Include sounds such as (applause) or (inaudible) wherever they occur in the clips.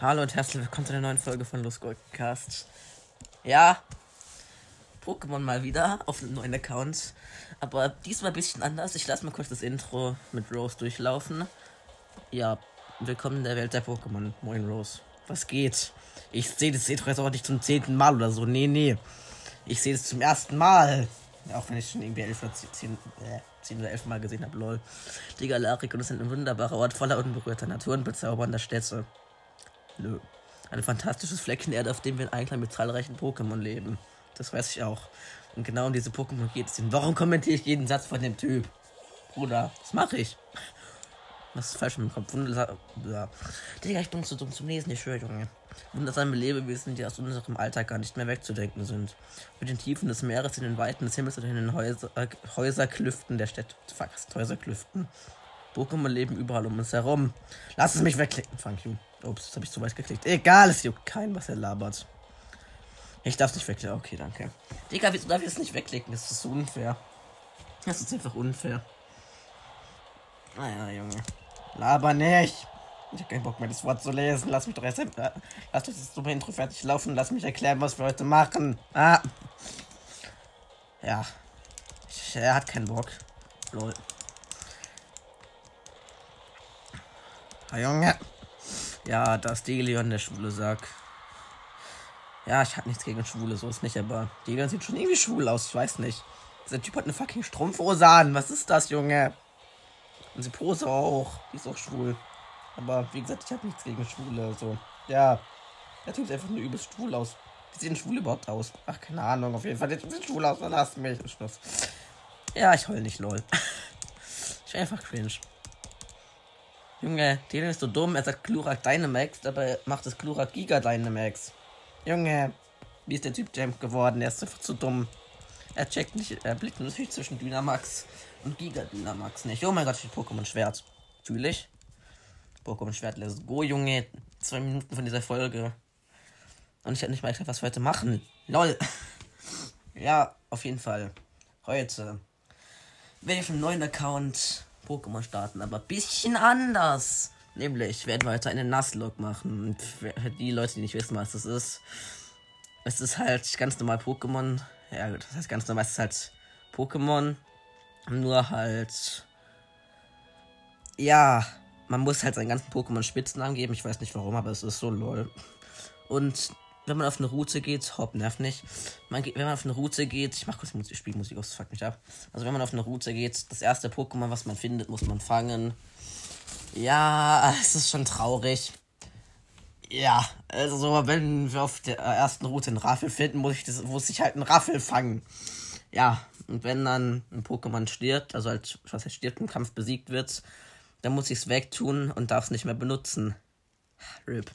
Hallo und herzlich willkommen zu einer neuen Folge von Losgoldcast. Ja, Pokémon mal wieder auf einem neuen Account. Aber diesmal ein bisschen anders. Ich lasse mal kurz das Intro mit Rose durchlaufen. Ja, willkommen in der Welt der Pokémon. Moin Rose. Was geht? Ich sehe das Intro jetzt auch nicht zum zehnten Mal oder so. Nee, nee. Ich sehe es zum ersten Mal. Auch wenn ich schon irgendwie elf oder zehn, äh, zehn oder elf Mal gesehen habe, lol. Und es sind ein wunderbarer Ort voller unberührter Natur und bezaubernder Städte. Nö. Ein fantastisches Fleckchen Erde, auf dem wir in Einklang mit zahlreichen Pokémon leben. Das weiß ich auch. Und genau um diese Pokémon geht es. Warum kommentiere ich jeden Satz von dem Typ? Bruder, das mache ich. Was ist falsch mit dem Kopf? Wundersam. Digga, ich bin zu dumm zum Lesen, ich schwöre, Junge. Wundersame Lebewesen, die aus unserem Alltag gar nicht mehr wegzudenken sind. Mit den Tiefen des Meeres, in den Weiten des Himmels und in den Häuser, äh, Häuserklüften der Städte. Fuck, Häuserklüften. Pokémon leben überall um uns herum. Lass es mich wegklicken, thank you. Ups, jetzt habe ich zu weit geklickt. Egal, es juckt keinen, was er labert. Ich darf nicht wegklicken. Okay, danke. Digga, wieso darf ich es nicht wegklicken? Das ist unfair. Das ist einfach unfair. Naja, Junge. Laber nicht. Ich hab keinen Bock mehr, das Wort zu lesen. Lass mich doch erst. Äh, lass das dumme Intro fertig laufen. Lass mich erklären, was wir heute machen. Ah. Ja. Ich, er hat keinen Bock. Lol. Ah, Junge. Ja, das Delion, der schwule Sack. Ja, ich hab nichts gegen Schwule, so ist nicht, aber Delion sieht schon irgendwie schwul aus, ich weiß nicht. Dieser Typ hat eine fucking Strumpfhose an. Was ist das, Junge? Und sie Pose auch. Die ist auch schwul. Aber wie gesagt, ich habe nichts gegen Schwule. So. Ja. Der Typ sieht einfach nur übelst schwul aus. Wie sehen schwul überhaupt aus? Ach, keine Ahnung. Auf jeden Fall, sieht schwul aus. Verlass mich. Schluss. Ja, ich heul nicht, lol. (laughs) ich bin einfach cringe. Junge, der ist so dumm. Er sagt Glurak Dynamax, dabei macht es Glurak Giga Dynamax. Junge, wie ist der Typ Jump geworden? Er ist einfach zu dumm. Er checkt nicht, er blickt natürlich zwischen Dynamax und Giga Dynamax nicht. Oh mein Gott, ich Pokémon Schwert. Fühl ich. Pokémon Schwert, let's go, Junge. Zwei Minuten von dieser Folge. Und ich hätte nicht mal gedacht, was wir heute machen. Lol. (laughs) ja, auf jeden Fall. Heute werde ich auf einem neuen Account Pokémon starten, aber ein bisschen anders. Nämlich werden wir heute einen Nuzlocke machen. Für die Leute, die nicht wissen, was das ist, es ist halt ganz normal Pokémon. Ja, das heißt ganz normal, es ist halt Pokémon. Nur halt. Ja, man muss halt seinen ganzen Pokémon Spitznamen geben. Ich weiß nicht warum, aber es ist so lol. Und wenn man auf eine Route geht, hopp, nerv nicht. Man geht, wenn man auf eine Route geht, ich mach kurz Musik, Spielmusik aus, das fuckt mich ab. Also wenn man auf eine Route geht, das erste Pokémon, was man findet, muss man fangen. Ja, es ist schon traurig. Ja, also wenn wir auf der ersten Route einen Raffel finden, muss ich, das, muss ich halt einen Raffel fangen. Ja, und wenn dann ein Pokémon stirbt, also halt, was heißt stirbt, im Kampf besiegt wird, dann muss ich es wegtun und darf es nicht mehr benutzen. RIP.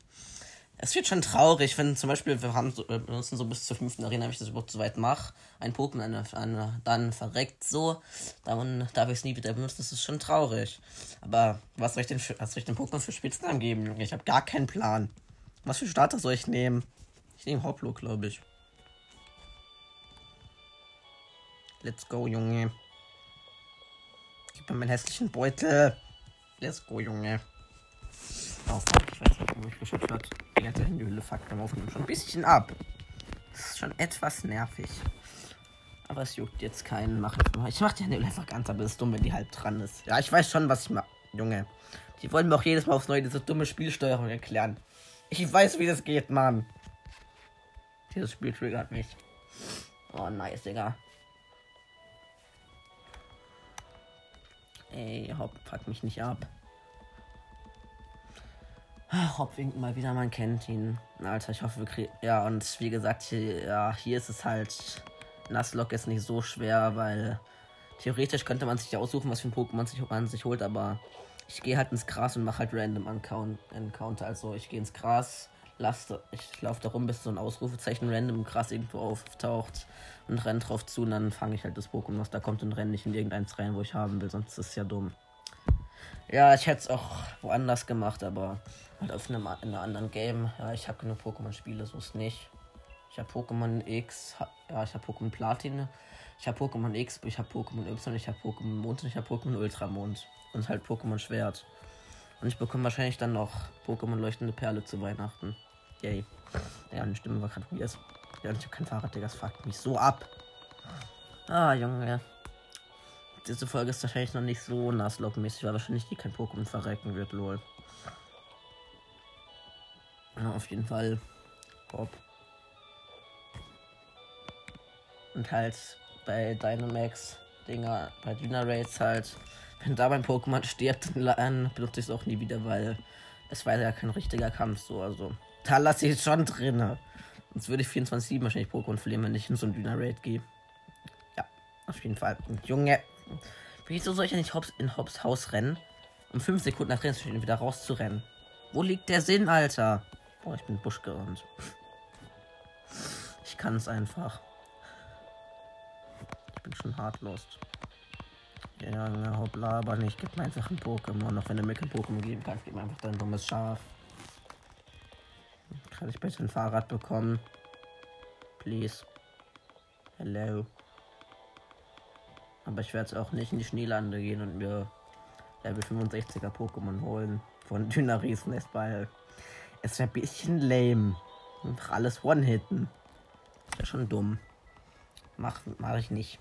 Es wird schon traurig, wenn zum Beispiel wir haben so, wir benutzen so bis zur fünften Arena, wenn ich das überhaupt so weit mache, ein Pokémon eine, eine, dann verreckt so, dann darf ich es nie wieder benutzen, das ist schon traurig. Aber was soll ich denn für, was soll ich den Pokémon für Spitznamen geben, Junge? Ich habe gar keinen Plan. Was für Starter soll ich nehmen? Ich nehme Hoplo, glaube ich. Let's go, Junge. Gib mir meinen hässlichen Beutel. Let's go, Junge. Oh, ich weiß nicht, wo ich geschafft hat. Die ganze Handyhülle fuckt beim Aufnehmen schon ein bisschen ab. Das ist schon etwas nervig. Aber es juckt jetzt keinen. Mach ich, ich mach die Handyhülle einfach ganz, aber es ist dumm, wenn die halb dran ist. Ja, ich weiß schon, was ich mache. Junge. Die wollen mir auch jedes Mal aufs Neue diese dumme Spielsteuerung erklären. Ich weiß, wie das geht, Mann. Dieses Spiel triggert mich. Oh, nice, Digga. Ey, Hopp, fuck mich nicht ab. Hopp winkt mal wieder, man kennt ihn. Alter, ich hoffe, wir kriegen. Ja, und wie gesagt, hier, ja, hier ist es halt. Nuzlocke ist nicht so schwer, weil theoretisch könnte man sich aussuchen, was für ein Pokémon sich, man sich holt, aber ich gehe halt ins Gras und mache halt random Encounter. Also ich gehe ins Gras, lasse, ich laufe da rum, bis so ein Ausrufezeichen random Gras irgendwo auftaucht und renne drauf zu und dann fange ich halt das Pokémon, was da kommt und renne nicht in irgendeins rein, wo ich haben will, sonst ist es ja dumm. Ja, ich hätte es auch woanders gemacht, aber halt auf einem, in einem anderen Game. Ja, ich habe genug Pokémon-Spiele, so ist nicht. Ich habe Pokémon X, ja, ich habe Pokémon Platin. Ich habe Pokémon X, ich habe Pokémon Y, ich habe Pokémon Mond und ich habe Pokémon Ultramond. Und halt Pokémon Schwert. Und ich bekomme wahrscheinlich dann noch Pokémon Leuchtende Perle zu Weihnachten. Yay. Ja, eine Stimme war gerade weird. Ja, ich habe kein Fahrrad, Digga. Das fuckt mich so ab. Ah, Junge. Diese Folge ist wahrscheinlich noch nicht so Nuzlocke-mäßig, weil wahrscheinlich die kein Pokémon verrecken wird, lol. Ja, auf jeden Fall. Bob. Und halt bei Dynamax Dinger, bei Dynaraids halt, wenn da mein Pokémon stirbt, dann benutze ich es auch nie wieder, weil es war ja kein richtiger Kampf so. Also da lasse ich es schon drin. Sonst würde ich 24-7 wahrscheinlich Pokémon verlieren, wenn ich in so ein Dyna-Raid gehe. Ja, auf jeden Fall. Und Junge, wieso soll ich ja nicht Hobbs in Hobbs Haus rennen? Um 5 Sekunden nach drin wieder rauszurennen. Wo liegt der Sinn, Alter? Boah, ich bin Busch gerannt. Ich kann es einfach. Ich bin schon hart lost. Ja, hoppla, aber nicht. Gib mir einfach ein Pokémon. Auch wenn du mir kein Pokémon geben kannst, gib mir einfach dein dummes Schaf. Kann ich bitte ein Fahrrad bekommen? Please. Hello. Aber ich werde jetzt auch nicht in die Schneelande gehen und mir Level 65er Pokémon holen. Von (laughs) Dynaris Nest, weil es wäre ein bisschen lame. Einfach alles One-Hitten. Ist ja schon dumm. Mach, mach ich nicht.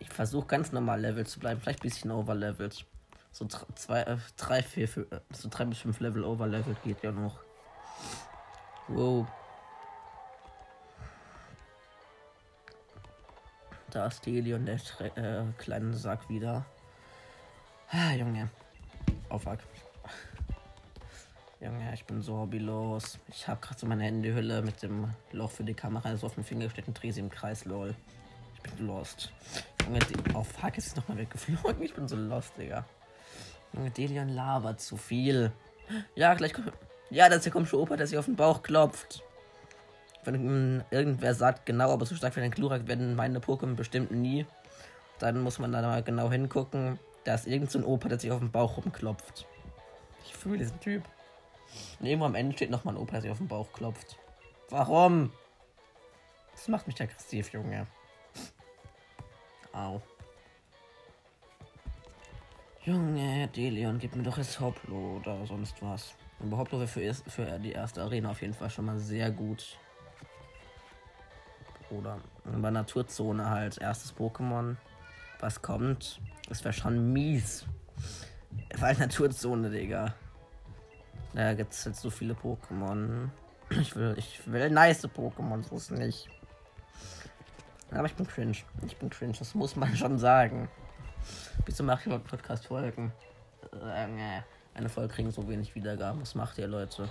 Ich versuche ganz normal Level zu bleiben. Vielleicht ein bisschen overlevelt. So zwei, äh, drei, vier, äh, so bis fünf Level overlevelt geht ja noch. Wow. Da ist Delion, der äh, kleine Sack wieder. Ah, Junge. Oh fuck. Junge, ich bin so hobbylos. Ich habe gerade so meine Handyhülle mit dem Loch für die Kamera so auf den Finger gestellt und drehe sie im Kreis, lol. Ich bin lost. Junge, oh fuck, ist nochmal weggeflogen. Ich bin so lost, Digga. Junge, Delion labert zu viel. Ja, gleich kommt. Ja, das ist der komische Opa, der sich auf den Bauch klopft. Wenn irgendwer sagt, genau, aber so stark wie ein Glurak werden meine Pokémon bestimmt nie. Dann muss man da mal genau hingucken. Da ist irgend so ein Opa, der sich auf den Bauch rumklopft. Ich fühle diesen Typ. Und irgendwo am Ende steht nochmal ein Opa, der sich auf den Bauch klopft. Warum? Das macht mich aggressiv, Junge. Au. Junge, Delion, gib mir doch jetzt Hoplo oder sonst was. Überhaupt wäre für, für die erste Arena auf jeden Fall schon mal sehr gut. Oder bei Naturzone halt erstes Pokémon. Was kommt? Das wäre schon mies. Weil Naturzone, Digga. Da gibt es halt so viele Pokémon. Ich will, ich will nice Pokémon, so ist nicht. Aber ich bin cringe. Ich bin cringe, das muss man schon sagen. Wieso mache ich überhaupt Podcast-Folgen? Äh, eine Folge kriegen so wenig Wiedergaben. Was macht ihr, Leute?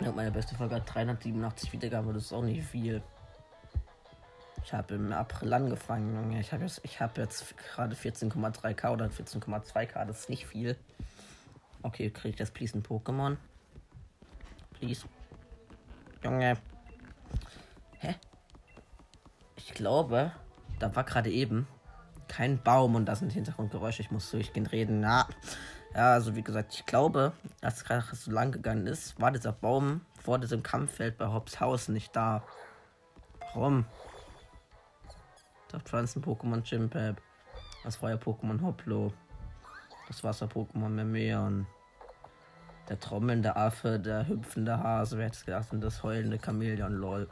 Ja, meine beste Folge hat 387 Wiedergaben, das ist auch nicht viel. Ich habe im April angefangen. Ich habe jetzt, hab jetzt gerade 14,3k oder 14,2k, das ist nicht viel. Okay, kriege ich das please ein Pokémon? Please. Junge. Hä? Ich glaube, da war gerade eben kein Baum und da sind Hintergrundgeräusche. Ich muss durchgehend reden. Na, ja, also wie gesagt, ich glaube, als es so lang gegangen ist, war dieser Baum vor diesem Kampffeld bei Hobbs Haus nicht da. Warum? Das Pflanzen-Pokémon Chimpep. Das Feuer-Pokémon Hoplo. Das Wasser-Pokémon Memeon. Der trommelnde Affe, der hüpfende Hase, wer hätte es gedacht, und das heulende Chamäleon, lol.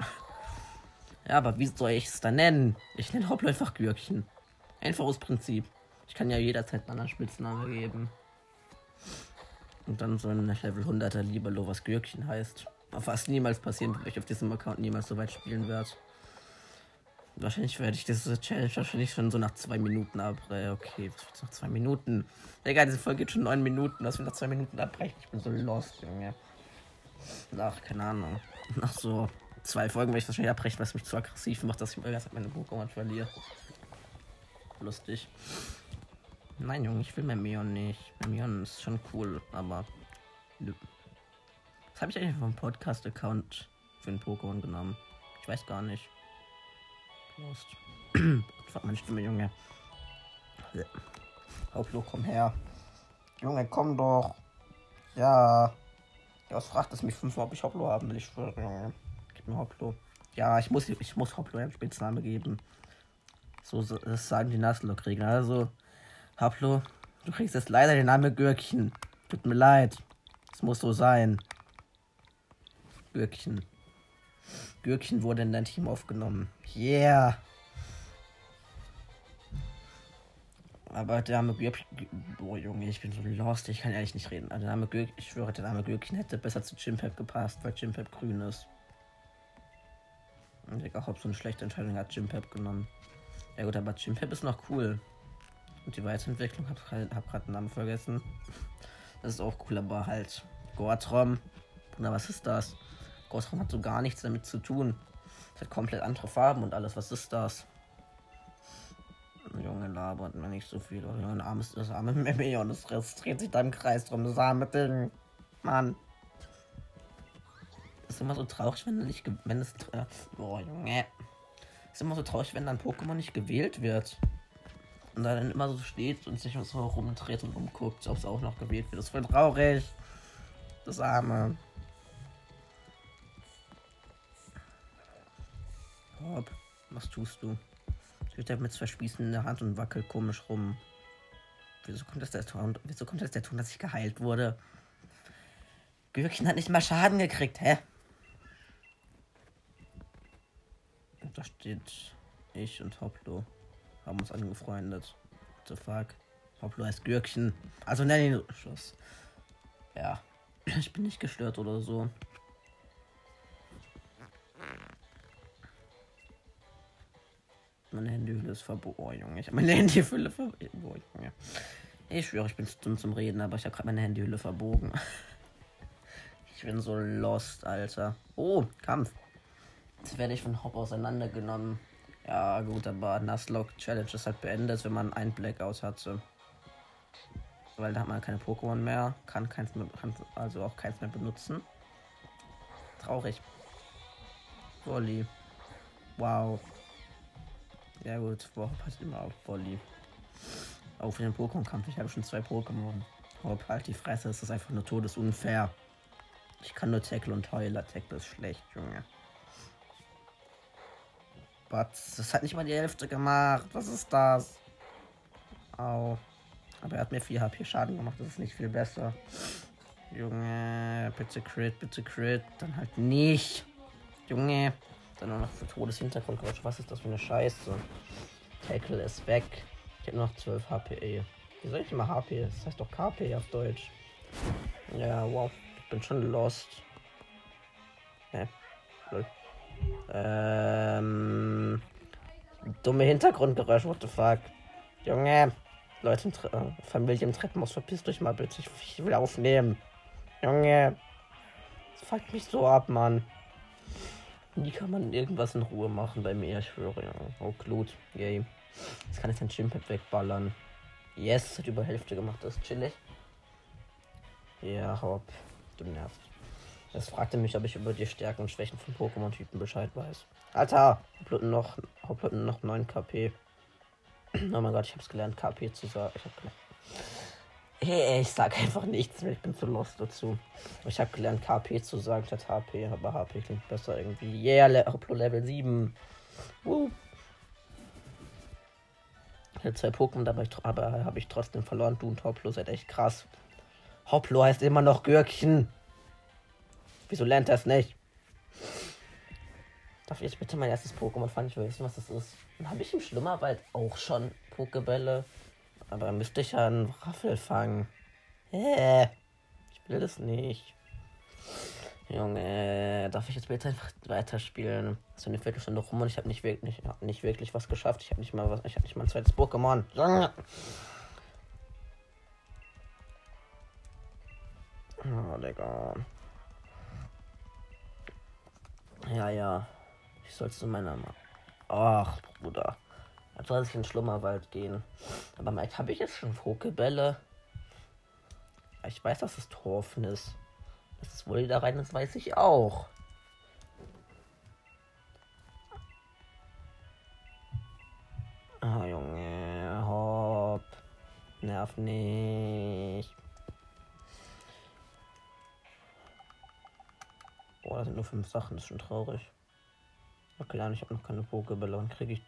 Ja, aber wie soll ich es dann nennen? Ich nenne Hoplo einfach Gürkchen. Einfaches Prinzip. Ich kann ja jederzeit einen anderen Spitznamen geben. Und dann so ein Level 100er Lieberlo, was Gürkchen heißt. Was niemals passieren wird, ich auf diesem Account niemals so weit spielen werde. Wahrscheinlich werde ich diese Challenge wahrscheinlich schon so nach zwei Minuten abbrechen. Okay, was wird's nach zwei Minuten? Egal, diese Folge geht schon neun Minuten, dass wir nach zwei Minuten abbrechen. Ich bin so lost, Junge. Nach, keine Ahnung. Nach so zwei Folgen werde ich wahrscheinlich abbrechen, was mich zu aggressiv macht, dass ich meine Pokémon verliere. Lustig. Nein, Junge, ich will Memeon nicht. Memeon ist schon cool, aber. Was habe ich eigentlich vom Podcast-Account für einen Pokémon genommen? Ich weiß gar nicht. Lost. (clears throat) Fuck meine Stimme, Junge. Hauptlo, komm her. Junge, komm doch. Ja. Ja, was fragt es mich fünfmal, ob ich Hauptlo haben will? Ich schwöre, Junge. Gib mir Hauptlo. Ja, ich muss, ich muss Hoplo einen Spitzname geben. So, das sagen die Nuzlocke-Regeln. Also, Hoplo, du kriegst jetzt leider den Namen Gürkchen. Tut mir leid. Es muss so sein. Gürkchen. Gürkchen wurde in dein Team aufgenommen. Yeah. Aber der Name Gürkchen. Boah, Junge, ich bin so lost. Ich kann ehrlich nicht reden. Also der Name Gürkchen, ich schwöre, der Name Gürkchen hätte besser zu Chimpep gepasst, weil Chimpep grün ist. Und ich auch so eine schlechte Entscheidung hat Chimpep genommen. Ja gut, aber Chimpep ist noch cool. Und die Weiterentwicklung, hab, hab gerade den Namen vergessen. Das ist auch cool, aber halt Gortrom. Na, was ist das? Gortrom hat so gar nichts damit zu tun. Es hat komplett andere Farben und alles. Was ist das? Junge, labert mir nicht so viel. Oh, ein armes, das arme Meme und es dreht sich da im Kreis drum. Das arme Ding. Mann. Ist immer so traurig, wenn nicht, wenn es, äh, oh Junge. Ist immer so traurig, wenn dann Pokémon nicht gewählt wird. Und dann immer so steht und sich so rumdreht und umguckt, ob es auch noch gewählt wird. Das ist voll traurig. Das arme. Hopp, was tust du? Steht da mit zwei Spießen in der Hand und wackelt komisch rum. Wieso kommt das der Ton? Wieso kommt das der Ton, dass ich geheilt wurde? Gürkchen hat nicht mal Schaden gekriegt, hä? Und da steht ich und Hoplo haben uns angefreundet. What the fuck? Hoplo heißt Gürkchen. Also nenn ihn Schluss. Ja. (clears throat) Ich bin nicht gestört oder so. Meine Handyhülle ist verbogen. Oh, Junge. Ich habe meine (laughs) Handyhülle verbogen. Oh. Ich schwöre, ich bin zu dumm zum Reden, aber ich habe gerade meine Handyhülle verbogen. (laughs) ich bin so lost, Alter. Oh, Kampf. Jetzt werde ich von Hop auseinandergenommen. Ja, gut, aber Nuzlocke Challenge ist halt beendet, wenn man ein Blackout hatte. Weil da hat man keine Pokémon mehr, kann keins mehr, kann also auch keins mehr benutzen. Traurig. Volley. Wow. Ja gut, Hop hat immer auch Volley. Auch für den Pokémon-Kampf. Ich habe schon zwei Pokémon. Hop, halt die Fresse, das ist einfach nur todesunfair. Ich kann nur Tackle und Heuler. Tackle ist schlecht, Junge. Batz. Das hat nicht mal die Hälfte gemacht. Was ist das? Au. Aber er hat mir 4 HP Schaden gemacht. Das ist nicht viel besser. Junge, bitte Crit, bitte Crit. Dann halt nicht. Junge. Dann nur noch für Todeshintergrundgeräusch. Was ist das für eine Scheiße? Tackle ist weg. Ich habe noch 12 HP. Wie soll ich immer HP? Das heißt doch KP auf Deutsch. Ja, wow. Ich bin schon lost. Hä? Lol. Ähm. Dumme Hintergrundgeräusche, what the fuck. Junge. Leute, im äh, Familie im Treppenhaus, verpisst euch mal bitte. Ich, ich will aufnehmen. Junge. Das fuckt mich so ab, Mann. Wie kann man irgendwas in Ruhe machen bei mir? Ich schwöre, ja. Oh, Glut. Yay. Jetzt kann ich den Chimpet wegballern. Yes, hat über Hälfte gemacht. Das ist chillig. Ja, hopp. Du nervst. Es fragte mich, ob ich über die Stärken und Schwächen von Pokémon-Typen Bescheid weiß. Alter, Hauptblüten noch, Hauptblüten noch 9 KP. oh mein Gott, ich hab's gelernt, KP zu sagen. Ich hab gelernt. Hey, ich sag einfach nichts mehr, ich bin zu lost dazu. Ich habe gelernt, KP zu sagen statt HP, aber HP klingt besser irgendwie. Yeah, Le Hoplo Level 7. Woo. Ich hatte zwei Pokémon, aber, aber habe ich trotzdem verloren. Du und Hoplo seid echt krass. Hoplo heißt immer noch Gürkchen. Wieso lernt er es nicht? Darf ich jetzt bitte mein erstes Pokémon fangen? Ich will wissen, was das ist. Dann habe ich im Schlummerwald auch schon Pokebälle. Aber dann müsste ich ja einen Raffel fangen. Hä? Ich will das nicht. Junge, darf ich jetzt bitte einfach weiterspielen? So eine Viertelstunde rum und ich habe nicht wirklich, nicht wirklich was geschafft. Ich habe nicht mal was, ich habe nicht mal ein zweites Pokémon. Junge. Oh, Digga. Ja, ja. Ich soll zu meiner Mama. Ach, Bruder. Jetzt soll ich in den Schlummerwald gehen. Aber Mike, habe ich jetzt schon Pokebälle? Ich weiß, dass es Torfen ist. Dass es wohl da rein ist, weiß ich auch. Ah, Junge. Hopp. Nerv nicht. Boah, das sind nur fünf Sachen, das ist schon traurig. Okay, nein, ich habe noch keine Pokebälle. Dann kriege ich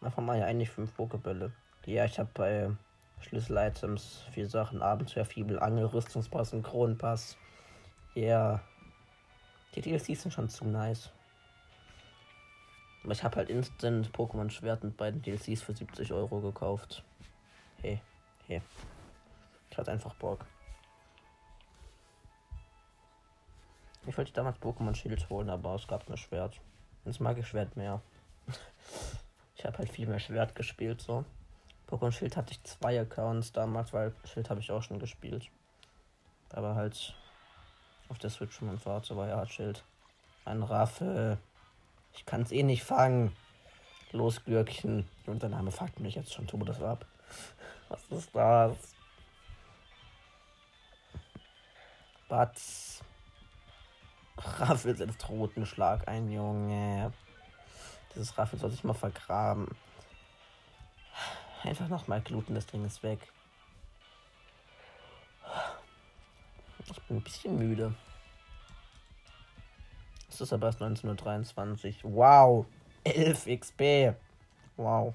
einfach mal ja eigentlich fünf Pokebälle. Ja, ich habe bei Schlüssel-Items vier Sachen. Abenteuer, Fibel, Angel, Rüstungspass und Kronenpass. Ja. Yeah. Die DLCs sind schon zu nice. Aber ich habe halt instant Pokémon Schwert mit beiden DLCs für 70 Euro gekauft. Hey, hey. Ich hatte einfach Bock. Ich wollte damals Pokémon Schild holen, aber es gab nur Schwert. Jetzt mag ich Schwert mehr. (laughs) ich habe halt viel mehr Schwert gespielt so. Pokémon Schild hatte ich zwei Accounts damals, weil Schild habe ich auch schon gespielt. Aber halt auf der Switch meinem Vater war ja Schild. Ein Raffel. Ich kann es eh nicht fangen. Los, Glöckchen. Und der Name fuckt mich jetzt schon das ab. (laughs) Was ist das? Batz. Raffel setzt roten Schlag ein, Junge. Dieses Raffel soll sich mal vergraben. Einfach nochmal gluten, das Ding ist weg. Ich bin ein bisschen müde. Es ist aber erst 1923. Wow. 11 XP. Wow.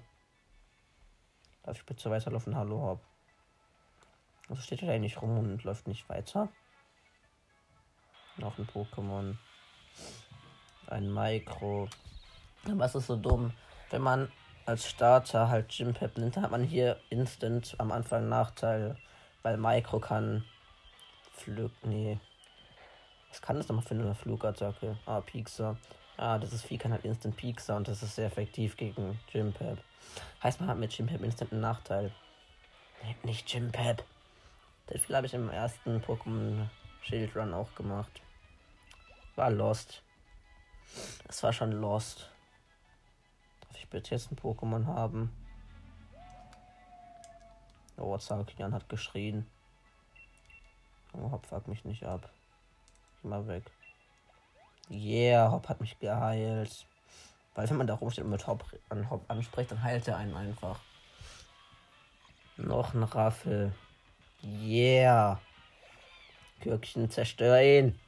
Darf ich bitte weiterlaufen? Hallo, Hopp. Also steht er eigentlich rum und läuft nicht weiter. Noch ein Pokémon. Ein Micro. Es ist so dumm. Wenn man als Starter halt Gym Pep nimmt, hat man hier instant am Anfang Nachteile. Weil Micro kann Flug. Nee. Was kann das nochmal für eine Flugattacke? Ah, Piekser. Ah, das ist Vieh kann halt Instant Piekser und das ist sehr effektiv gegen Gym Pep. Heißt, man hat mit Gym Pep instant einen Nachteil. Nee, nicht Gym Pep. Den viel habe ich im ersten Pokémon Shield Run auch gemacht. War lost. Es war schon lost. Darf ich bitte jetzt ein Pokémon haben? Oh, Zakian hat geschrien. Oh, Hop fuck mich nicht ab. Geh mal weg. Yeah, Hop hat mich geheilt. Weil wenn man da rumsteht und mit Hop, an Hop anspricht, dann heilt er einen einfach. Noch ein Raffel. Yeah. Gürkchen, zerstör ihn.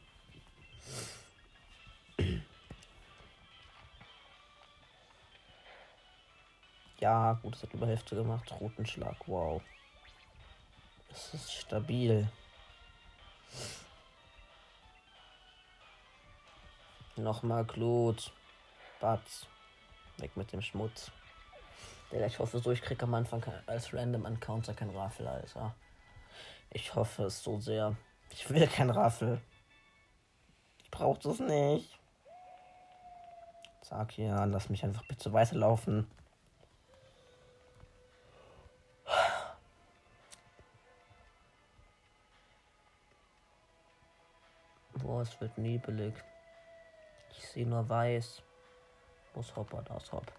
Ja, gut, es hat über Hälfte gemacht. Roten Schlag, wow. Das ist stabil. Nochmal Glut. Batz. Weg mit dem Schmutz. Der ich hoffe so, ich kriege am Anfang als Random Encounter kein Raffel, Alter. Ich hoffe es so sehr. Ich will kein Raffel. Ich brauche das nicht. Sag ja, lass mich einfach bitte weiterlaufen. Es wird nebelig. Ich sehe nur weiß. Muss Hopper das Hopp.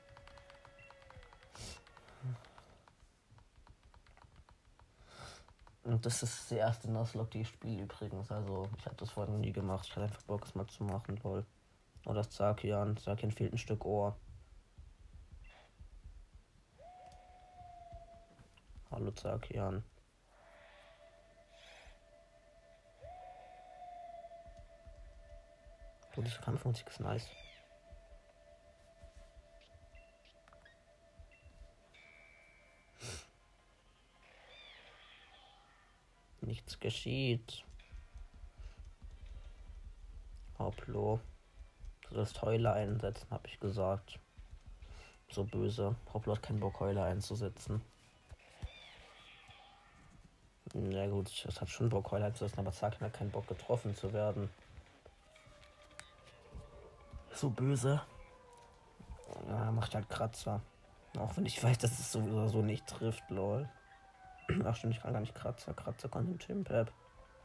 Und das ist die erste Nuzlocke, die ich spiele übrigens. Also ich habe das vorher noch nie gemacht. Ich hatte einfach Bock, es mal zu machen, lol. Das Zakian. Zakian fehlt ein Stück Ohr. Hallo Zakian. Diese Kampfmusik ist nice. Nichts geschieht. Hoplo. Du sollst Heule einsetzen, habe ich gesagt. So böse. Hoplo hat keinen Bock, Heule einzusetzen. Na gut, es hat schon Bock, Heule einzusetzen, aber Zaken hat keinen Bock, getroffen zu werden so böse. Ja, macht halt Kratzer. Auch wenn ich weiß, dass es sowieso so nicht trifft, lol. (clears throat) Ach stimmt, ich kann gar nicht Kratzer. Kratzer konnte ein Chimpap.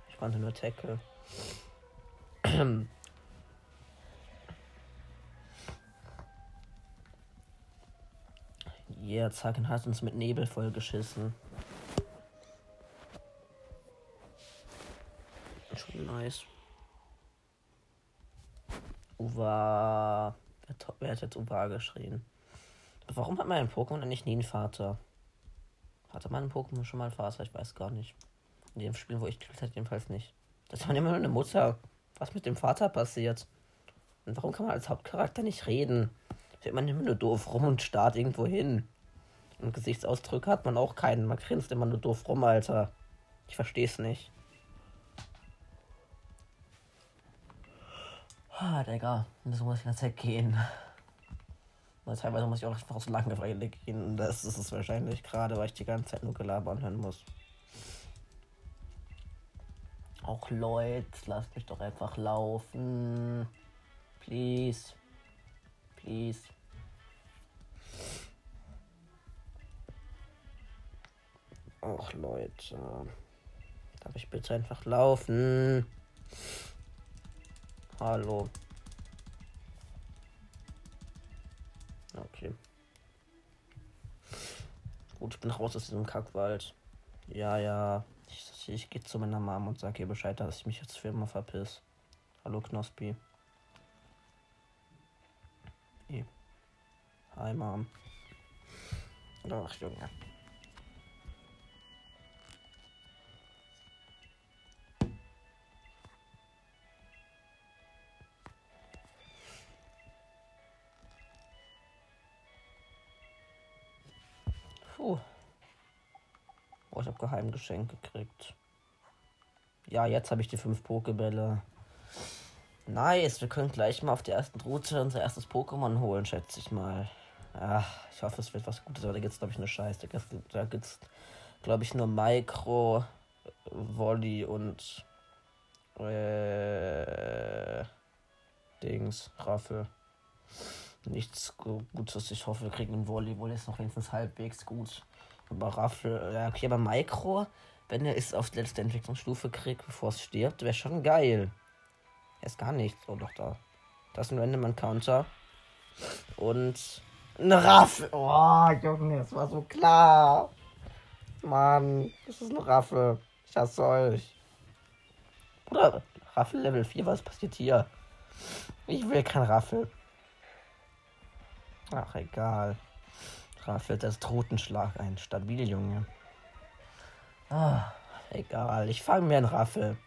Ich konnte nur Tackle. (clears throat) yeah, Zacken hat uns mit Nebel vollgeschissen. Schon nice. Uwa. Wer, wer hat jetzt Uwa geschrien? Warum hat mein Pokémon eigentlich nie einen Vater? Hatte mein Pokémon schon mal einen Vater? Ich weiß gar nicht. In dem Spiel, wo ich gespielt habe, jedenfalls nicht. Das war immer nur eine Mutter. Was mit dem Vater passiert? Und warum kann man als Hauptcharakter nicht reden? Steht man immer nur doof rum und starrt irgendwo hin. Und Gesichtsausdrücke hat man auch keinen. Man grinst immer nur doof rum, Alter. Ich versteh's nicht. Ah, Digga. Das muss ich die ganze Zeit gehen. Teilweise muss ich auch einfach aus Langeweile gehen. Das ist es wahrscheinlich gerade, weil ich die ganze Zeit nur gelabern hören muss. Auch Leute, lasst mich doch einfach laufen. Please. Please. Ach Leute. Darf ich bitte einfach laufen? Hallo. Okay. Gut, ich bin raus aus diesem Kackwald. Ja, ja. Ich, ich gehe zu meiner Mom und sage ihr Bescheid, dass ich mich jetzt für immer verpiss. Hallo Knospi. Hi Mom. Ach Junge. Puh. Oh, ich habe Geheimgeschenk gekriegt. Ja, jetzt habe ich die fünf Pokebälle. Nice, wir können gleich mal auf der ersten Route unser erstes Pokémon holen, schätze ich mal. Ach, ich hoffe, es wird was Gutes, aber da es, glaube ich, eine Scheiße. Da gibt es, glaube ich, nur Micro, Volley und äh, Dings, Raffel. Nichts Gutes. Ich hoffe, wir kriegen einen Volley. Volley ist noch wenigstens halbwegs gut. Aber Raffel, ja, okay, aber Micro, wenn er es auf die letzte Entwicklungsstufe kriegt, bevor es stirbt, wäre schon geil. Er ist gar nichts. Oh, doch, da. Das ist ein Random Encounter. Und eine Raffel. Oh, Junge, das war so klar. Mann, das ist eine Raffel. Ich hasse euch. Bruder, Raffel Level 4, was passiert hier? Ich will kein Raffel. Ach, egal. Raffel das Totenschlag ein. Stabil, Junge. Ah, egal. Ich fange mir einen Raffel.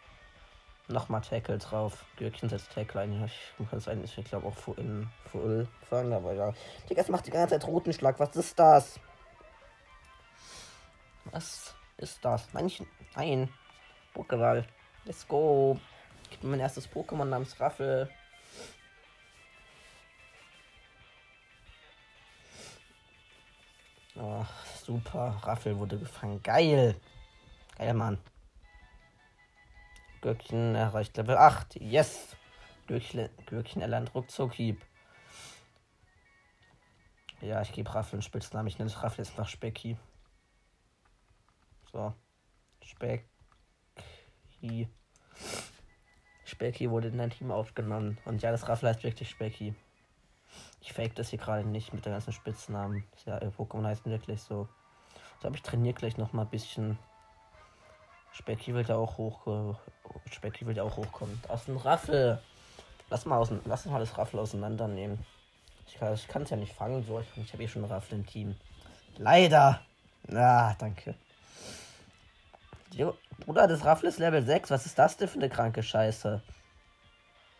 Nochmal Tackle drauf. Gürkchen setzt Tackle ein. Ich kann es eigentlich, ich glaube, auch full, full fangen, aber ja. Digga, es macht die ganze Zeit Rotenschlag. Was ist das? Was ist das? Manchen. Nein. Pokéball. Let's go. Ich bin mein erstes Pokémon namens Raffel. Oh, super. Raffel wurde gefangen. Geil. Geil, Mann. Gürkchen erreicht Level 8. Yes. Gürkchen, Gürkchen erlernt ruckzuck Hieb. Ja, ich gebe Raffel einen Spitznamen. Ich nenne es Raffel jetzt nach Specki. So. Specki. Specki wurde in dein Team aufgenommen. Und ja, das Raffel heißt wirklich Specki. Ich fake das hier gerade nicht mit den ganzen Spitznamen. Ja, Pokémon heißt wirklich so. So, aber ich trainiere gleich noch mal ein bisschen. Specky will ja auch hoch. Specky will ja auch hochkommen. Ist ein Raffel. Lass mal, außen, lass mal das Raffel auseinandernehmen. Ich kann es ja nicht fangen, so. Ich, ich habe eh schon Raffel im Team. Leider. Ah, danke. Jo, Bruder, das Raffel ist Level 6. Was ist das denn für eine kranke Scheiße?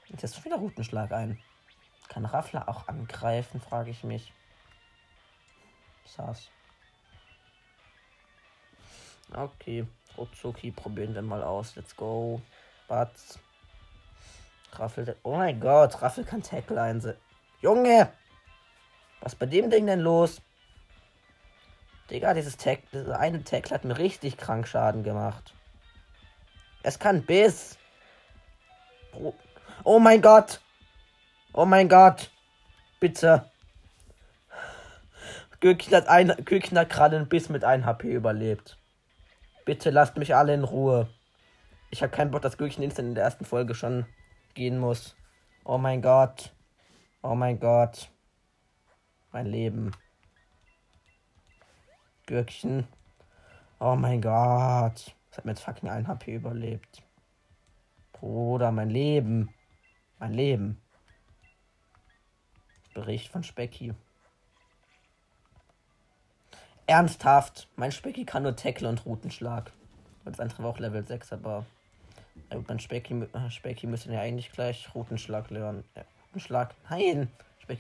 Jetzt ist schon wieder Rutenschlag ein. Kann Raffler auch angreifen, frage ich mich. Saß. Okay, Otsuki probieren wir mal aus. Let's go. Batz. Raffel. Oh mein Gott, Raffel kann Tackle einsetzen. Junge! Was bei dem Ding denn los? Digga, dieses Tag, dieses eine Tackle hat mir richtig krank Schaden gemacht. Es kann Biss. Oh mein Gott! Oh mein Gott. Bitte. Gürkchen hat, ein, Gürkchen hat mit 1 HP überlebt. Bitte lasst mich alle in Ruhe. Ich habe keinen Bock, dass Gürkchen instant in der ersten Folge schon gehen muss. Oh mein Gott. Oh mein Gott. Mein Leben. Gürkchen. Oh mein Gott. Es hat mit fucking 1 HP überlebt. Bruder, mein Leben. Mein Leben. Bericht von Specky. Ernsthaft, mein Specky kann nur Tackle und Routenschlag. Das andere war auch Level 6, aber mein Specky, Specky müsste ja eigentlich gleich Routenschlag lernen. Ja, Routenschlag, nein,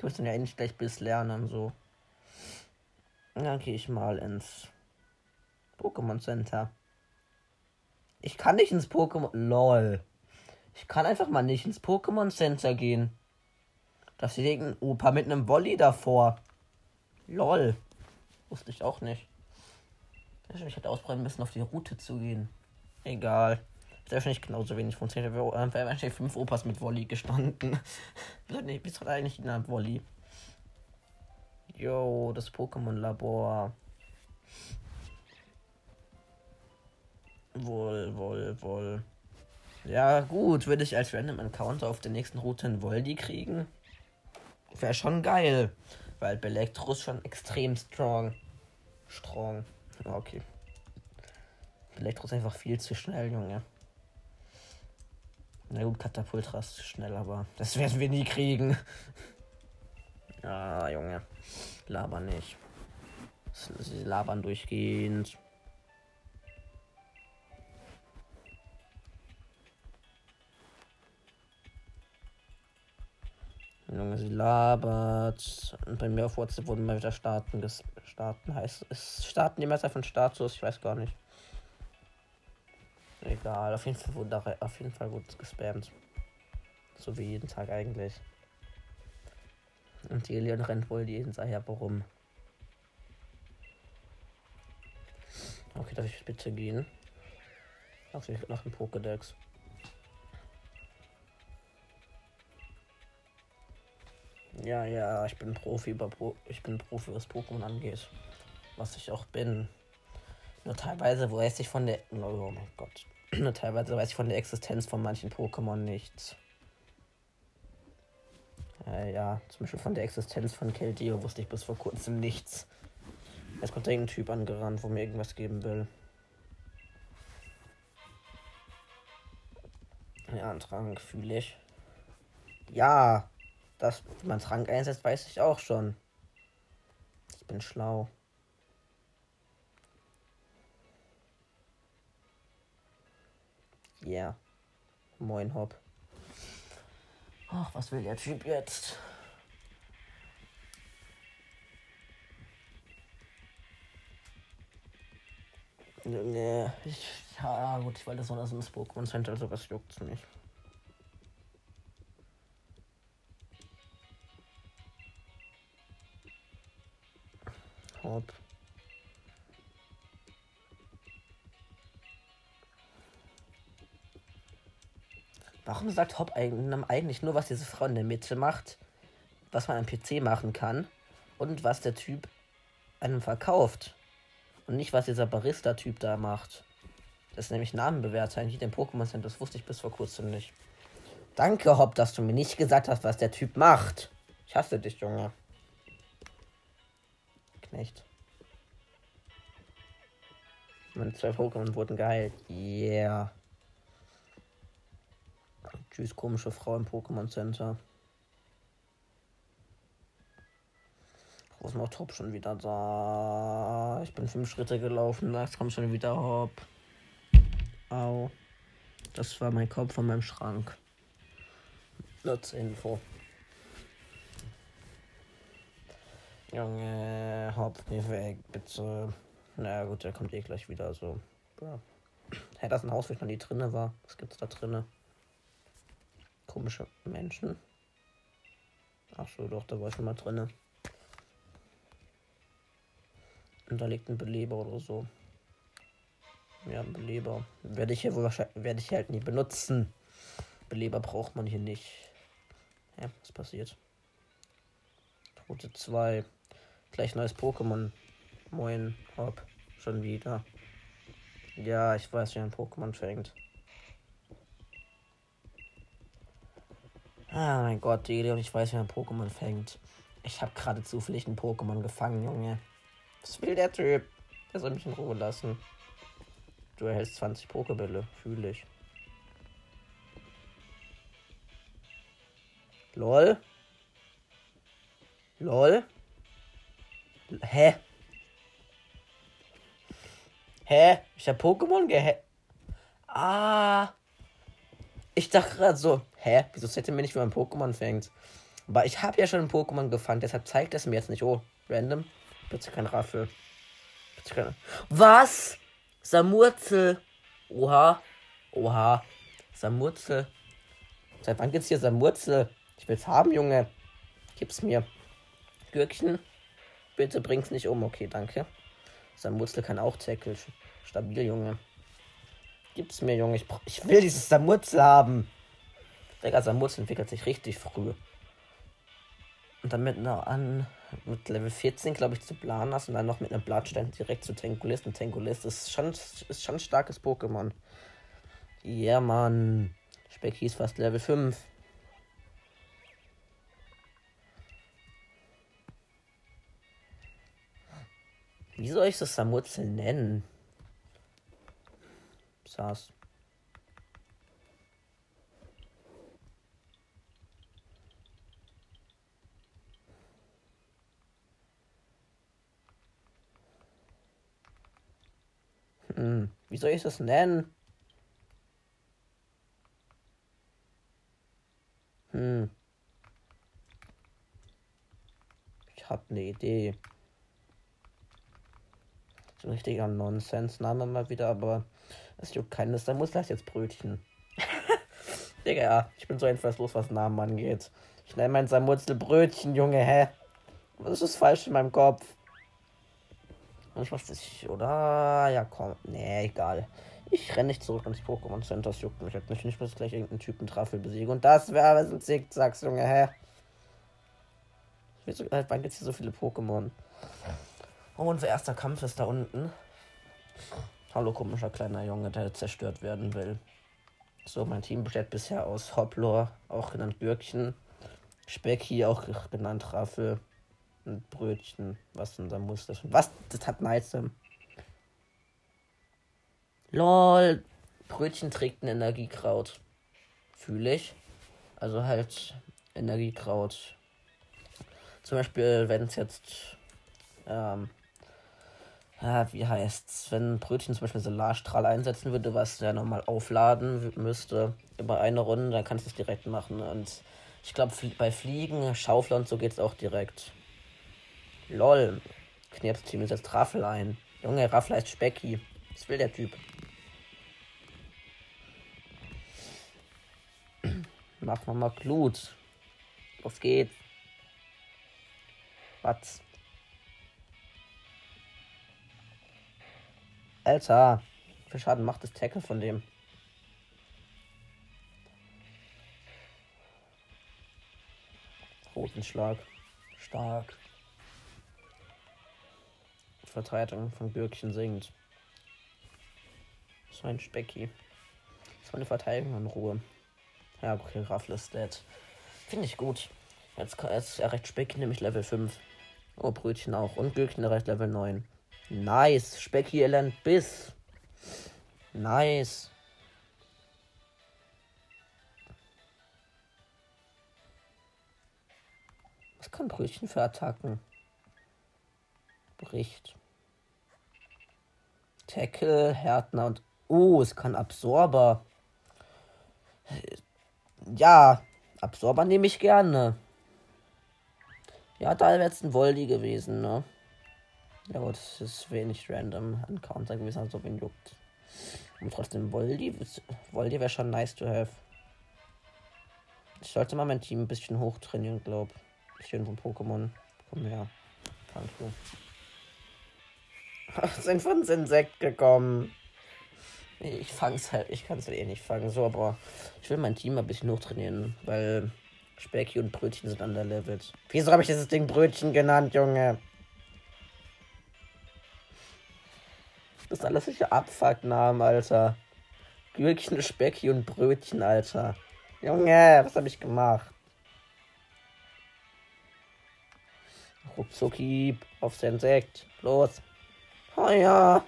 muss dann ja endlich gleich bis lernen, so. Dann gehe ich mal ins Pokémon Center. Ich kann nicht ins Pokémon. LOL. Ich kann einfach mal nicht ins Pokémon Center gehen. Da steht irgendein Opa mit einem Volley davor. LOL. Wusste ich auch nicht. Ich hätte ausbreiten müssen, auf die Route zu gehen. Egal. Ist wahrscheinlich genauso wenig funktioniert. Wir haben wahrscheinlich fünf Opas mit Volley gestanden. (laughs) Wieso hat eigentlich ein Volley? Yo, das Pokémon-Labor. Wohl, wohl, wohl. Ja, gut, würde ich als Random Encounter auf der nächsten Route einen Voldy kriegen? Wäre schon geil. Weil Belektro ist schon extrem strong. Strong. Okay. Belektro ist einfach viel zu schnell, Junge. Na gut, Katapultra ist schnell, aber das werden wir nie kriegen. (laughs) Ah, Junge. Labern nicht. Sie labern durchgehend. Junge, sie labert. Und bei mir auf WhatsApp wurden mal wieder Starten starten. Heißt es starten die Messer von Status? Ich weiß gar nicht. Egal, auf jeden Fall wurde auf jeden Fall wurde gespammt. So wie jeden Tag eigentlich. Und die Alien rennt wohl jeden Sache warum. Okay, darf ich bitte gehen? Nach dem Pokédex. Ja, ja, ich bin Profi über Pro ich bin Profi, was Pokémon angeht. Was ich auch bin. Nur teilweise weiß ich von der. Oh mein Gott. (clears throat) Nur teilweise weiß ich von der Existenz von manchen Pokémon nichts. Äh, ja, zum Beispiel von der Existenz von Keldeo wusste ich bis vor kurzem nichts. Jetzt kommt irgendein Typ angerannt, wo mir irgendwas geben will. Ja, ein Trank fühle ich. Ja, dass man Trank einsetzt, weiß ich auch schon. Ich bin schlau. Ja. Yeah. Moin, Hopp. Ach, was will der Typ jetzt? Nee, ich, ja gut, ich wollte so das ins Pokémon Center, also was juckt's nicht. Hopp. Warum sagt Hop eigentlich nur, was diese Frau in der Mitte macht, was man am PC machen kann und was der Typ einem verkauft? Und nicht, was dieser Barista-Typ da macht. Das ist nämlich Namenbewerter in jedem Pokémon Center. Das wusste ich bis vor kurzem nicht. Danke, Hop, dass du mir nicht gesagt hast, was der Typ macht. Ich hasse dich, Junge. Knecht. Meine zwei Pokémon wurden geheilt. Yeah. Tschüss, komische Frau im Pokémon Center. Noch Top schon wieder da? Ich bin fünf Schritte gelaufen, jetzt kommt schon wieder Hopp. Au. Das war mein Kopf von meinem Schrank. Nutz Info. Junge, Hopp, geh weg, bitte. Na gut, der kommt eh gleich wieder, so. Ja. Hey, das ist ein Haus, wo ich noch nie drinne war. Was gibt's da drinne? komische Menschen. Ach so, doch, da war ich schon mal drinne. Und da liegt ein Beleber oder so. Ja, ein Beleber. Werde ich hier wohl wahrscheinlich, werde ich halt nie benutzen. Beleber braucht man hier nicht. Ja, was passiert? Route 2. Gleich neues Pokémon. Moin, hopp. Schon wieder. Ja, ich weiß, wie ein Pokémon fängt. Ah, mein Gott, und ich weiß, wie ein Pokémon fängt. Ich habe gerade zufällig ein Pokémon gefangen, Junge. Was will der Typ? Der soll mich in Ruhe lassen. Du erhältst 20 Pokebälle, fühle ich. Lol. Lol. Hä? Hä? Ich hab Pokémon gehä. Ah. Ich dachte gerade so, hä? Wieso hätte mir nicht, wie man Pokémon fängt? Aber ich habe ja schon ein Pokémon gefangen, deshalb zeigt es mir jetzt nicht. Oh, random. Bitte kein Raffel. Bitte kein... Was? Samurzel. Oha. Oha. Samurzel. Seit wann gibt's hier Samurzel? Ich will's haben, Junge. Gib's mir. Gürkchen. Bitte bring's nicht um. Okay, danke. Samurzel kann auch Tackle. Stabil, Junge. Gib's mir, Junge. Ich, ich will dieses Samurzel haben. Digga, Samurzel entwickelt sich richtig früh. Und dann mit einer an mit Level 14, glaube ich, zu Planas und dann noch mit einem Blattstein direkt zu Tengulist. Und Tengulist ist schon, ist schon ein starkes Pokémon. Ja, yeah, Mann. Specky ist fast Level 5. Wie soll ich das Samurzel nennen? Saß. Hm, wie soll ich das nennen? Hm. Ich habe eine Idee. Richtiger Nonsens-Name mal wieder, aber es juckt keines. Da muss das jetzt Brötchen. (laughs) Digga, ja, ich bin so einfallslos, was Namen angeht. Ich nenne mein Samurzel Brötchen, Junge, hä? Was ist falsch in meinem Kopf? Ich weiß nicht, oder? Ja, komm. Nee, egal. Ich renne nicht zurück ins Pokémon Center. Das juckt mich halt nicht. Ich muss gleich irgendeinen Typen Traffel besiegen. Und das wäre aber ein Zickzacks, Junge, hä? Wieso, halt, wann gibt's hier so viele Pokémon? Oh, unser erster Kampf ist da unten. Hallo, komischer kleiner Junge, der zerstört werden will. So, mein Team besteht bisher aus Hoplor, auch genannt Gürkchen. Specky, auch genannt Raffel ein Brötchen. Was da muss das? Was? Das hat Neizem. LOL. Brötchen trägt ein Energiekraut. Fühle ich. Also halt Energiekraut. Zum Beispiel, wenn es jetzt. Ähm, ja, wie heißt's? Wenn Brötchen zum Beispiel Solarstrahl einsetzen würde, was der nochmal aufladen müsste, über eine Runde, dann kannst du es direkt machen. Und ich glaube, bei Fliegen, Schaufler und so geht es auch direkt. Lol. Knirps-Team setzt Raffel ein. Junge, Raffel heißt Specky. Was will der Typ? Mach mal Glut. Los geht's. Was? Alter. Wie viel Schaden macht das Tackle von dem? Roten Schlag. Stark. Verteidigung von Bürkchen singt. So ein Specki. War eine Verteidigung in Ruhe. Ja, okay, Raffle ist dead. Finde ich gut. Jetzt, jetzt erreicht Specki nämlich Level 5. Oh, Brötchen auch. Und Gürkchen erreicht Level 9. Nice. Specki erlernt Biss. Nice. Was kann Brötchen für Attacken? Bricht. Tackle, Härtner und. Oh, es kann Absorber. Ja, Absorber nehme ich gerne. Ja, da wäre jetzt ein Voldi gewesen, ne? Ja gut, es ist wenig random Encounter gewesen, als ob ihn juckt. Und trotzdem Voldi, wäre schon nice to have. Ich sollte mal mein Team ein bisschen hochtrainieren, glaub. Bisschen von Pokémon. Komm her. Danke (laughs) sind von ins Insekt gekommen. Ich fang's halt, ich kann es halt eh nicht fangen, so, aber ich will mein Team ein bisschen hochtrainieren, weil Specky und Brötchen sind underlevelt. Wieso habe ich dieses Ding Brötchen genannt, Junge? Das sind alles solche Abfucknamen, Alter. Gürkchen, Specky und Brötchen, Alter. Junge, was habe ich gemacht? Ruckzucki aufs Insekt. Los. Oh ja.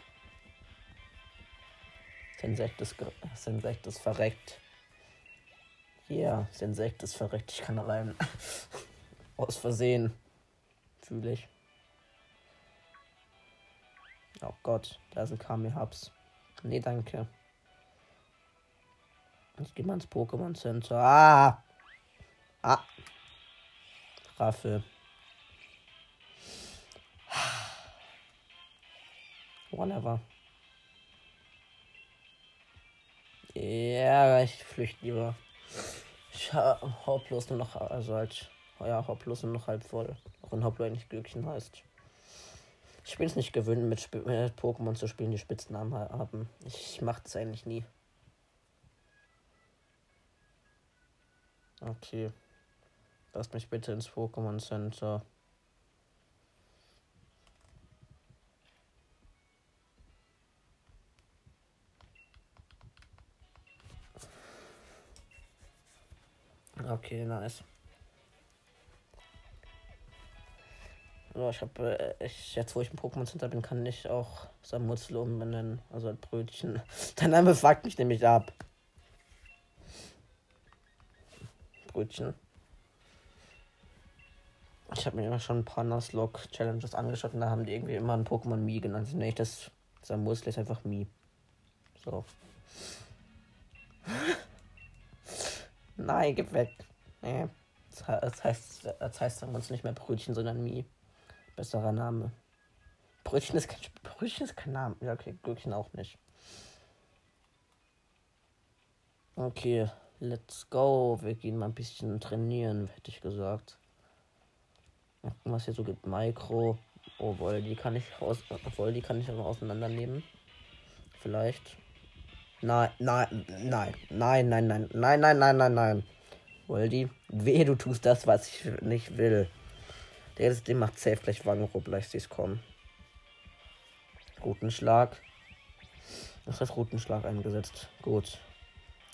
Das Insekt ist, das Insekt ist verreckt. Ja, yeah, das Insekt ist verreckt. Ich kann rein. (laughs) Aus Versehen. Fühle ich. Oh Gott, da sind Kami-Hubs. Nee, danke. Ich gehe mal ins Pokémon Center. Ah! Ah! Raffel. Whatever. Ja, ich flüchte lieber. Ich hau bloß nur noch, also halt, ja, bloß nur noch halb voll. Auch wenn Hoplo eigentlich Glückchen heißt. Ich bin es nicht gewöhnt, mit, Sp mit Pokémon zu spielen, die Spitznamen haben. Ich mach das eigentlich nie. Okay. Lass mich bitte ins Pokémon Center. Okay, nice. Ja, ich habe, äh, ich, jetzt wo ich im Pokémon Center bin, kann ich auch Samutzel umbenennen. Also ein Brötchen. (laughs) Der Name fuckt mich nämlich ab. Brötchen. Ich habe mir immer schon ein paar Nuzlocke Challenges angeschaut und da haben die irgendwie immer ein Pokémon Mi genannt. Also nee, das Samusel ist einfach Mi. So. (laughs) Nein, gib weg. Nee. Das heißt, das heißt dann uns nicht mehr Brötchen, sondern Mi. Besserer Name. Brötchen ist kein, Brötchen ist kein Name. Ja, okay, Gürkchen auch nicht. Okay, let's go. Wir gehen mal ein bisschen trainieren, hätte ich gesagt. Was hier so gibt. Micro. Oh, Voldi kann ich aus. Voldi kann ich auch auseinandernehmen. Vielleicht. Nein, nein, nein, nein, nein, nein, nein, nein, nein, nein, nein. Voldi, weh, du tust das, was ich nicht will. Der dem macht safe gleich Wangenrubbler, ich sehe es kommen. Rutenschlag. Das heißt Rutenschlag eingesetzt. Gut.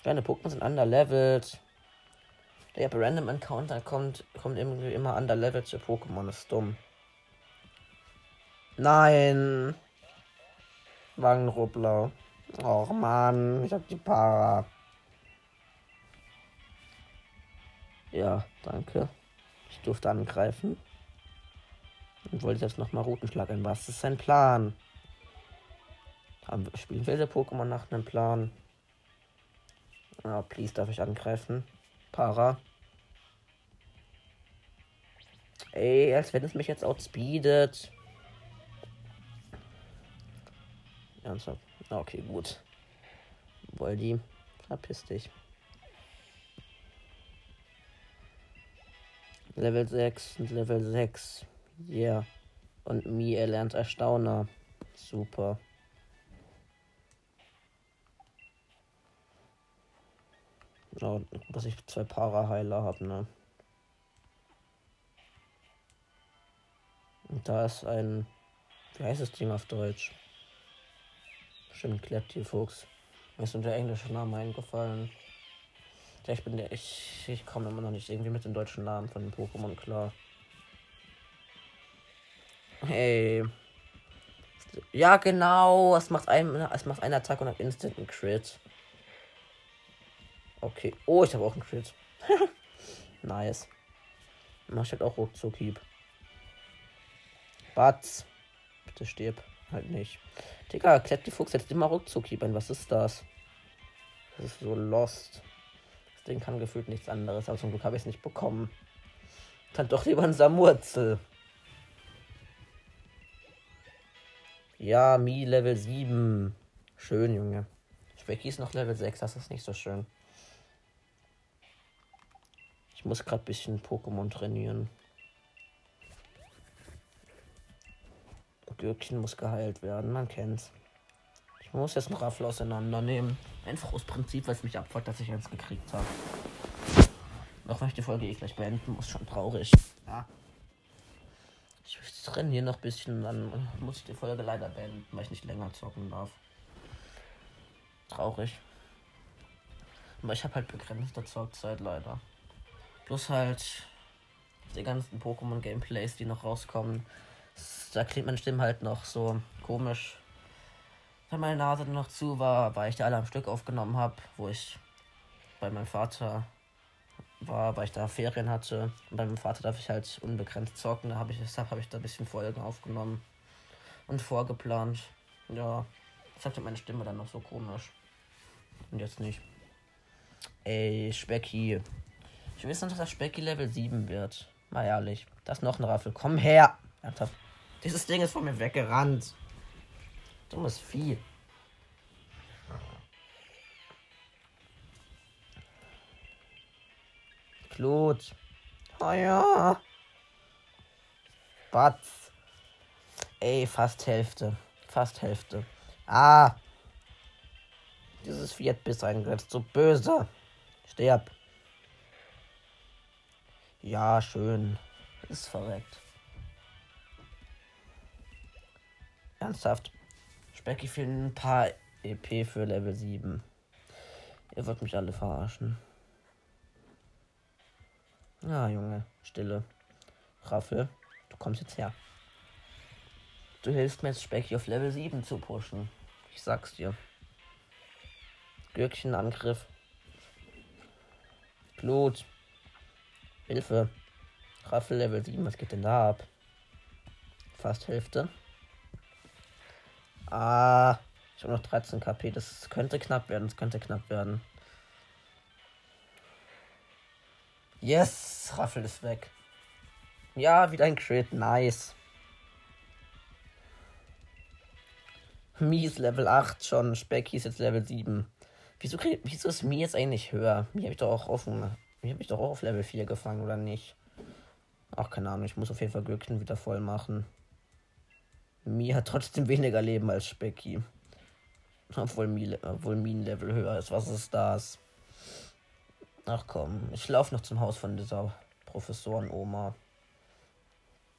Deine Pokémon sind underleveled. Der bei Random Encounter kommt, kommt irgendwie immer underleveled zu Pokémon. Das ist dumm. Nein. Wangenrubbler. Och man, ich hab die Para. Ja, danke. Ich durfte angreifen. Und wollte jetzt nochmal Routenschlag ein. Was ist sein Plan? Haben, spielen wilde Pokémon nach einem Plan? Ah, oh, please, darf ich angreifen? Para. Ey, als wenn es mich jetzt outspeedet. Ernsthaft? Okay, gut. Voldi, verpiss dich. Level 6 und Level 6. Yeah. Und Mi erlernt Erstauner. Super. Ja, dass ich zwei Para-Heiler habe, ne? Und da ist ein. Wie heißt das Ding auf Deutsch? Bestimmt Klettierfuchs. Mir ist nur der englische Name eingefallen. Ja, ich bin der. Ich, ich komme immer noch nicht irgendwie mit den deutschen Namen von den Pokémon klar. Hey. Ja, genau. Es macht, ein, es macht einen Attack und hat instant einen Crit. Okay. Oh, ich habe auch einen Crit. (laughs) nice. Mach halt auch ruckzuck Hieb. Batz. Bitte stirb. Halt nicht. Digga, Klepp die Fuchs jetzt immer ruckzuck Hieb ein. Was ist das? Das ist so lost. Das Ding kann gefühlt nichts anderes. Aber zum Glück habe ich es nicht bekommen. Dann doch lieber ein Samurzel. Ja, Mi Level 7. Schön, Junge. Specky ist noch Level 6, das ist nicht so schön. Ich muss gerade ein bisschen Pokémon trainieren. Gürkchen muss geheilt werden, man kennt's. Ich muss jetzt noch Raffel auseinandernehmen. Einfach aus Prinzip, weil es mich abfuckt, dass ich eins gekriegt habe. Auch wenn ich die Folge eh gleich beenden muss, schon traurig. Ja. Ich trainiere noch ein bisschen, dann muss ich die Folge leider beenden, weil ich nicht länger zocken darf. Traurig. Aber ich habe halt begrenzte Zockzeit leider. Plus halt die ganzen Pokémon-Gameplays, die noch rauskommen. Da klingt meine Stimme halt noch so komisch. Wenn meine Nase noch zu war, weil ich die alle am Stück aufgenommen habe, wo ich bei meinem Vater war, weil ich da Ferien hatte. Und bei meinem Vater darf ich halt unbegrenzt zocken. Da habe ich, deshalb habe ich da ein bisschen Folgen aufgenommen und vorgeplant. Ja, deshalb meine Stimme dann noch so komisch. Und jetzt nicht. Ey, Specky. Ich weiß noch, dass das Specky Level 7 wird. Mal ehrlich. Das ist noch ein Raffel. Komm her. Dieses Ding ist von mir weggerannt. Dummes Vieh. Blut. Oh ja. Batz. Ey, fast Hälfte. Fast Hälfte. Ah. Dieses Fiat bis eingesetzt. So böse. Sterb. Ja, schön. Ist verreckt. Ernsthaft. Specky fehlen ein paar EP für Level 7. Ihr wollt mich alle verarschen. Ja, Junge, Stille. Raffel, du kommst jetzt her. Du hilfst mir jetzt Specky auf Level 7 zu pushen. Ich sag's dir. Gürkchen Angriff. Blut. Hilfe. Raffel Level 7, was geht denn da ab? Fast Hälfte. Ah, ich habe noch 13 KP. Das könnte knapp werden. Das könnte knapp werden. Yes, Raffel ist weg. Ja, wieder ein Crit. Nice. Mies Level 8 schon. Specky ist jetzt Level 7. Wieso, wieso ist Mi jetzt eigentlich höher? Mi habe ich doch auch offen. Mi habe ich doch auch auf Level 4 gefangen, oder nicht? Ach, keine Ahnung. Ich muss auf jeden Fall Glückchen wieder voll machen. Mi hat trotzdem weniger Leben als Specky. Obwohl Mi, obwohl Mi ein Level höher ist. Was ist das? Ach komm, ich laufe noch zum Haus von dieser Professoren-Oma.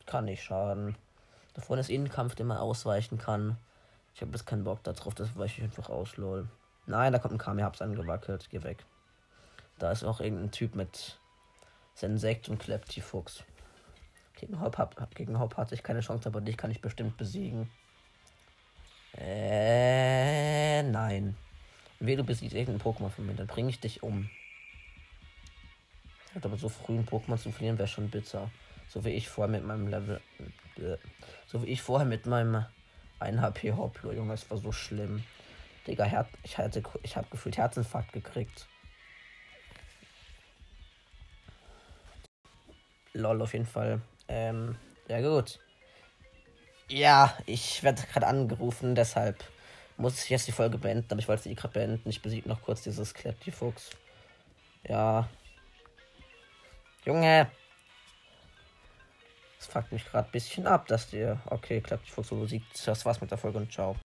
Kann nicht schaden. Da vorne ist eh ein Kampf, den man ausweichen kann. Ich habe jetzt keinen Bock darauf, das weiche ich einfach aus, lol. Nein, da kommt ein Kami, hab's angewackelt. Geh weg. Da ist auch irgendein Typ mit Sensekt und Kleptifuchs. Gegen Hop, hab, gegen Hop hatte ich keine Chance, aber dich kann ich bestimmt besiegen. Äh, nein. Wenn du besiegst irgendein Pokémon von mir, dann bringe ich dich um. Aber so früh ein Pokémon zu verlieren wäre schon bitter. So wie ich vorher mit meinem Level. Äh, so wie ich vorher mit meinem 1 HP Hopplo, Junge, es war so schlimm. Digga, Her ich hatte ich habe gefühlt Herzinfarkt gekriegt. Lol, auf jeden Fall. Ähm, ja gut. Ja, ich werde gerade angerufen, deshalb muss ich jetzt die Folge beenden, aber ich wollte sie gerade beenden. Ich besiege noch kurz dieses Fuchs. Ja, Junge. Das fuckt mich gerade ein bisschen ab, dass dir. Okay, klappt die Fuchs besiegt. Das war's mit der Folge und ciao.